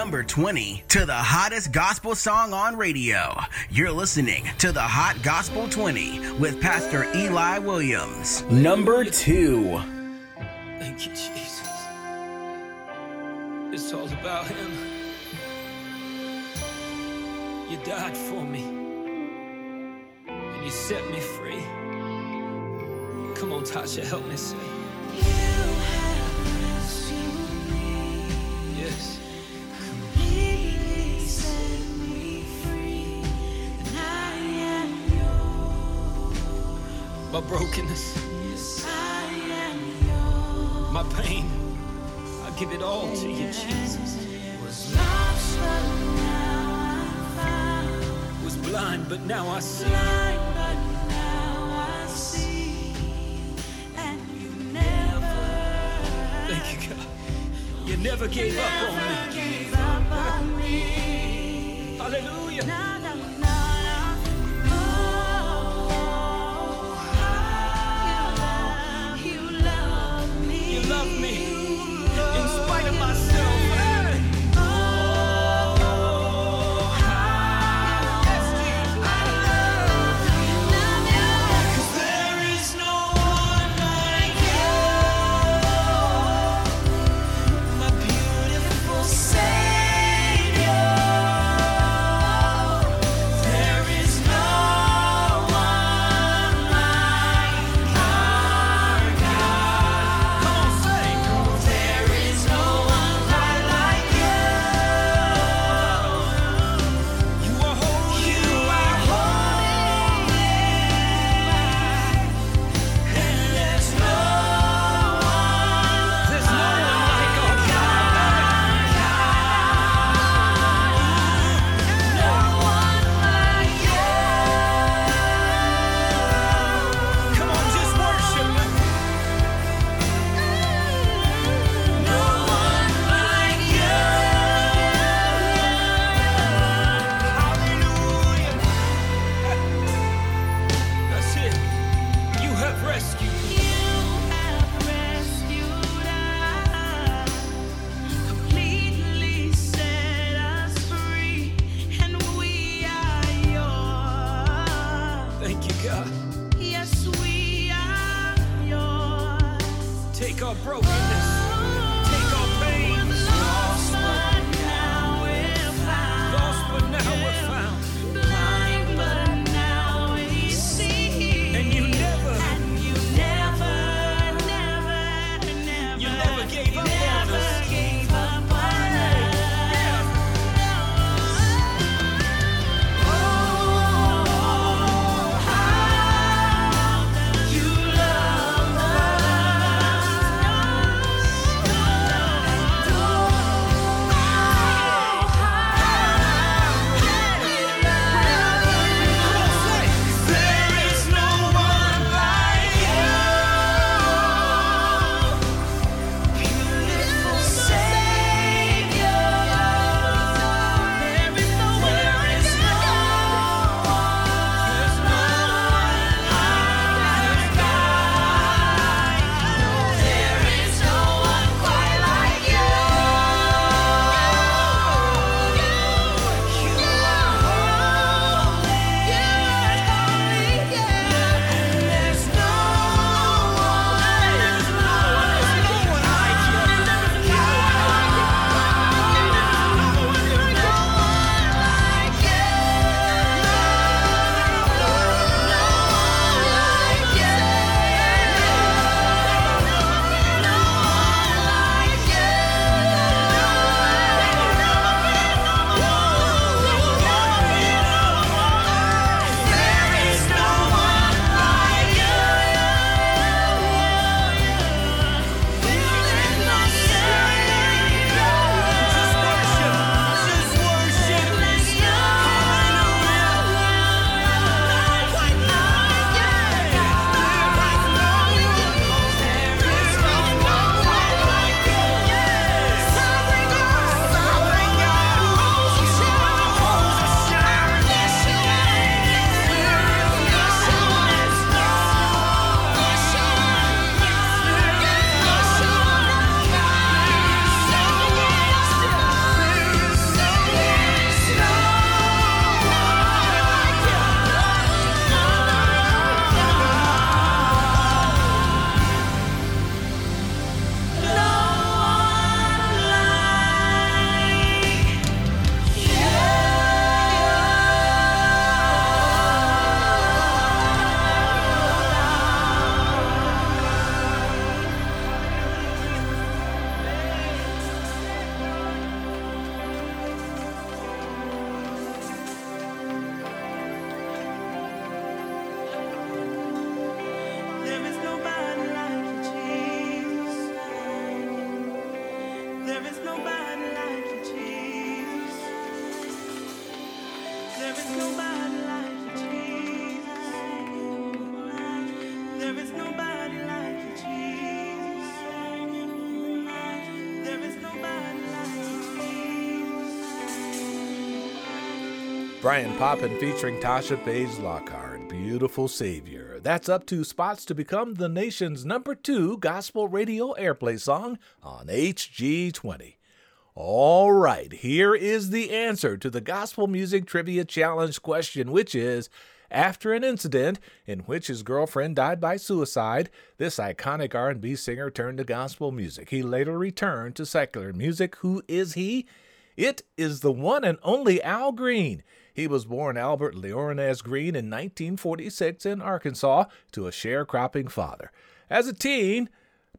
A: number 20 to the hottest gospel song on radio. You're listening to the Hot Gospel 20 with Pastor Eli Williams. Number 2.
I: my brokenness, yes, my pain. I give it all to you, Jesus. Was lost, but now I found. Was blind, but now I see. Blind, but now I see. And you never. Thank you, God. You never gave
S: you never up on me. Gave up on me. Hallelujah. Now
B: Brian Popin featuring Tasha Page Lockhart, Beautiful Savior. That's up two spots to become the nation's number two gospel radio airplay song on HG20. All right, here is the answer to the Gospel Music Trivia Challenge question, which is after an incident in which his girlfriend died by suicide, this iconic R&B singer turned to gospel music. He later returned to secular music. Who is he? It is the one and only Al Green. He was born Albert Leornes Green in 1946 in Arkansas to a sharecropping father. As a teen,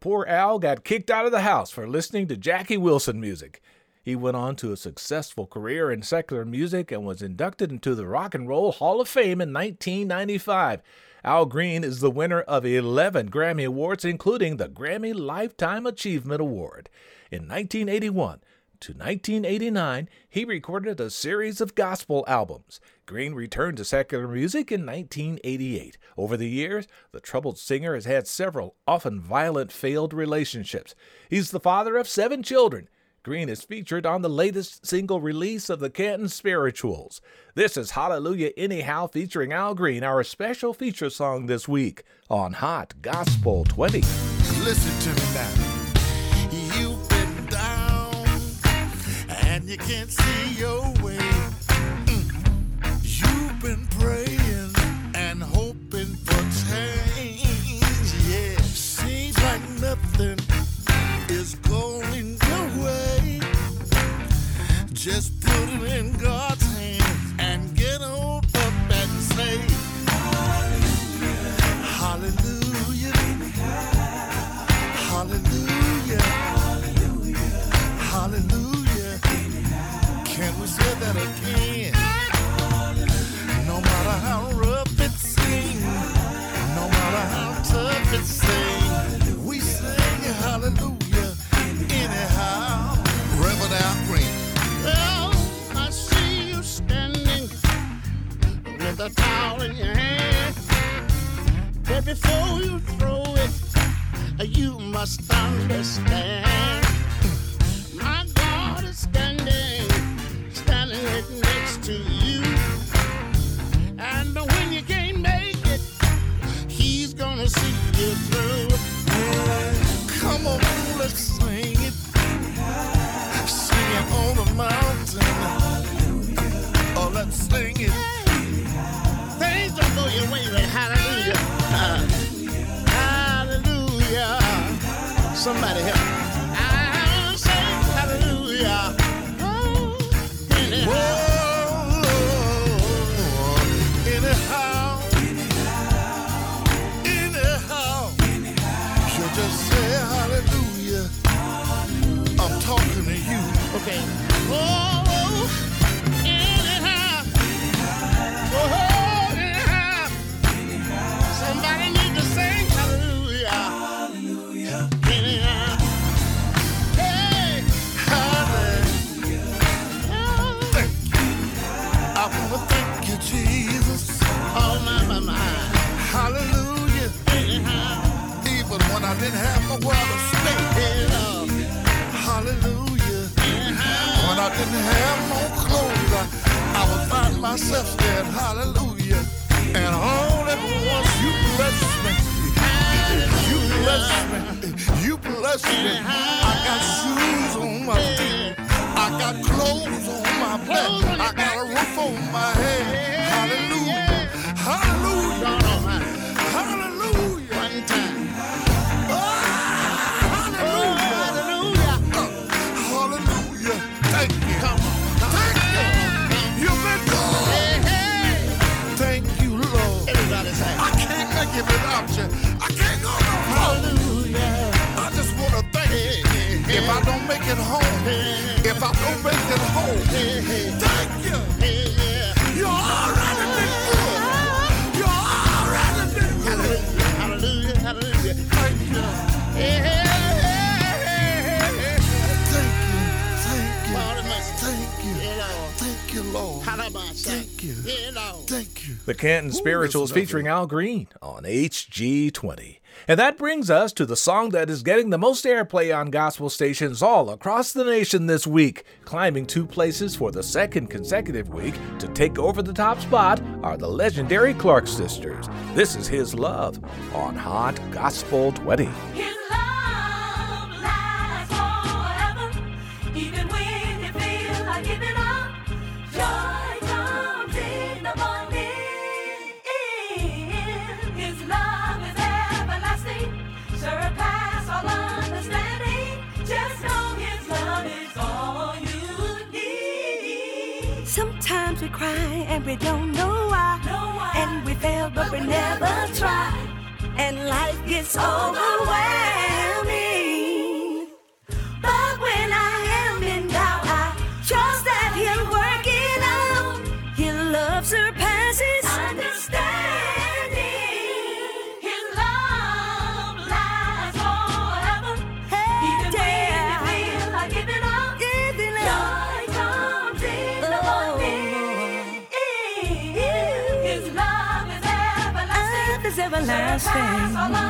B: poor Al got kicked out of the house for listening to Jackie Wilson music. He went on to a successful career in secular music and was inducted into the Rock and Roll Hall of Fame in 1995. Al Green is the winner of 11 Grammy Awards, including the Grammy Lifetime Achievement Award. In 1981, to 1989, he recorded a series of gospel albums. Green returned to secular music in 1988. Over the years, the troubled singer has had several, often violent, failed relationships. He's the father of seven children. Green is featured on the latest single release of the Canton Spirituals. This is Hallelujah Anyhow featuring Al Green, our special feature song this week on Hot Gospel 20.
D: Listen to me now. Can't see
B: Canton Spirituals featuring Al Green on HG20. And that brings us to the song that is getting the most airplay on gospel stations all across the nation this week. Climbing two places for the second consecutive week to take over the top spot are the legendary Clark sisters. This is His Love on Hot Gospel 20.
T: Love forever, even when you feel like
G: we cry and we don't know why. And we fail, but we never try. And life gets overwhelming.
T: Everlasting.
G: Is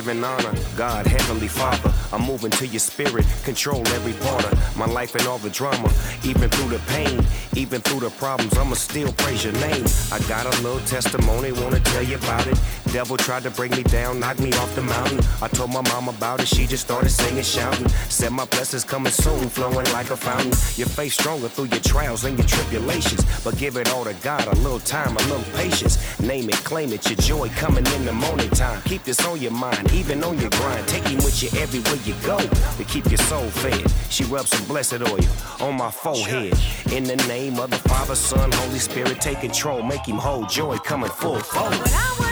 T: giving
U: honor, God, Heavenly Father. I'm moving to your spirit, control every part of my life and all the drama. Even through the pain, even through the problems, I'ma still praise your name. I got a little testimony, wanna tell you about it. Devil tried to bring me down, knock me off the mountain. I told my mom about it, she just started singing, shouting. Said my blessings coming soon, flowing like a fountain. Your faith stronger through your trials and your tribulations. But give it all to God, a little time, a little patience. Name it, claim it, your joy coming in the morning time. Keep this on your mind, even on your grind. Take him with you everywhere you go to keep your soul fed. She rubs some blessed oil on my forehead. In the name of the Father, Son, Holy Spirit, take control, make him whole. Joy coming full forward.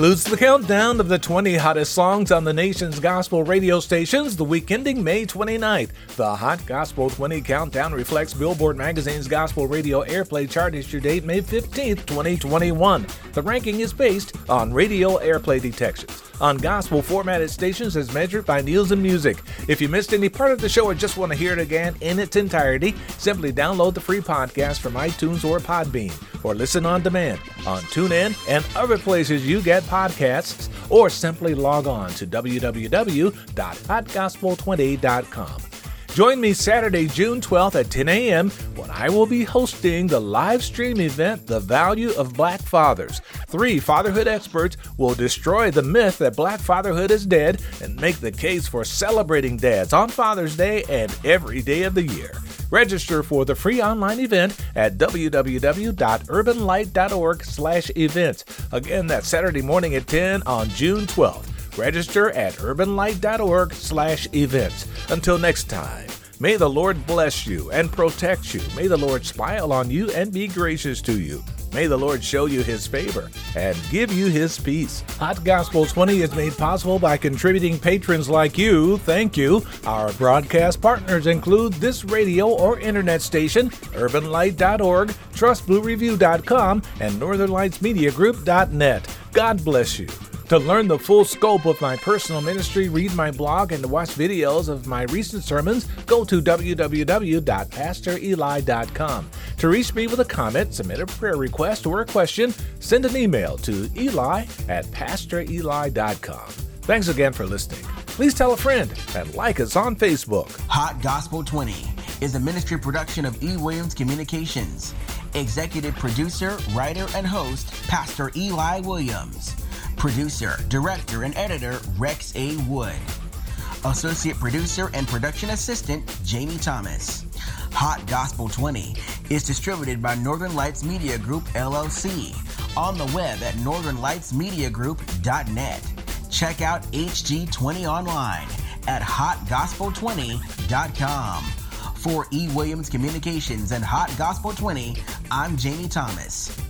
B: Concludes the countdown of the 20 hottest songs on the nation's gospel radio stations the week ending May 29th. The Hot Gospel 20 countdown reflects Billboard magazine's gospel radio airplay chart issue date May 15th, 2021. The ranking is based on radio airplay detections on gospel formatted stations as measured by Nielsen Music. If you missed any part of the show or just want to hear it again in its entirety, simply download the free podcast from iTunes or Podbean, or listen on demand on TuneIn and other places you get podcasts, or simply log on to www.hotgospel20.com. Join me Saturday, June 12th at 10 a.m. when I will be hosting the live stream event, The Value of Black Fathers. Three fatherhood experts will destroy the myth that black fatherhood is dead and make the case for celebrating dads on Father's Day and every day of the year. Register for the free online event at www.urbanlight.org slash events. Again, that's Saturday morning at 10 on June 12th. Register at urbanlight.org/events. Until next time. May the Lord bless you and protect you. May the Lord smile on you and be gracious to you. May the Lord show you his favor and give you his peace. Hot Gospel 20 is made possible by contributing patrons like you. Thank you. Our broadcast partners include this radio or internet station, urbanlight.org, trustbluereview.com, and northernlightsmediagroup.net. God bless you. To learn the full scope of my personal ministry, read my blog, and to watch videos of my recent sermons, go to www.pastoreli.com. To reach me with a comment, submit a prayer request, or a question, send an email to eli at pastoreli.com. Thanks again for listening. Please tell a friend and like us on Facebook.
A: Hot Gospel 20 is a ministry production of E. Williams Communications. Executive producer, writer, and host, Pastor Eli Williams. Producer, director, and editor, Rex A. Wood. Associate producer and production assistant, Jamie Thomas. Hot Gospel 20 is distributed by Northern Lights Media Group, LLC, on the web at northernlightsmediagroup.net. Check out HG20 online at hotgospel20.com. For E. Williams Communications and Hot Gospel 20, I'm Jamie Thomas.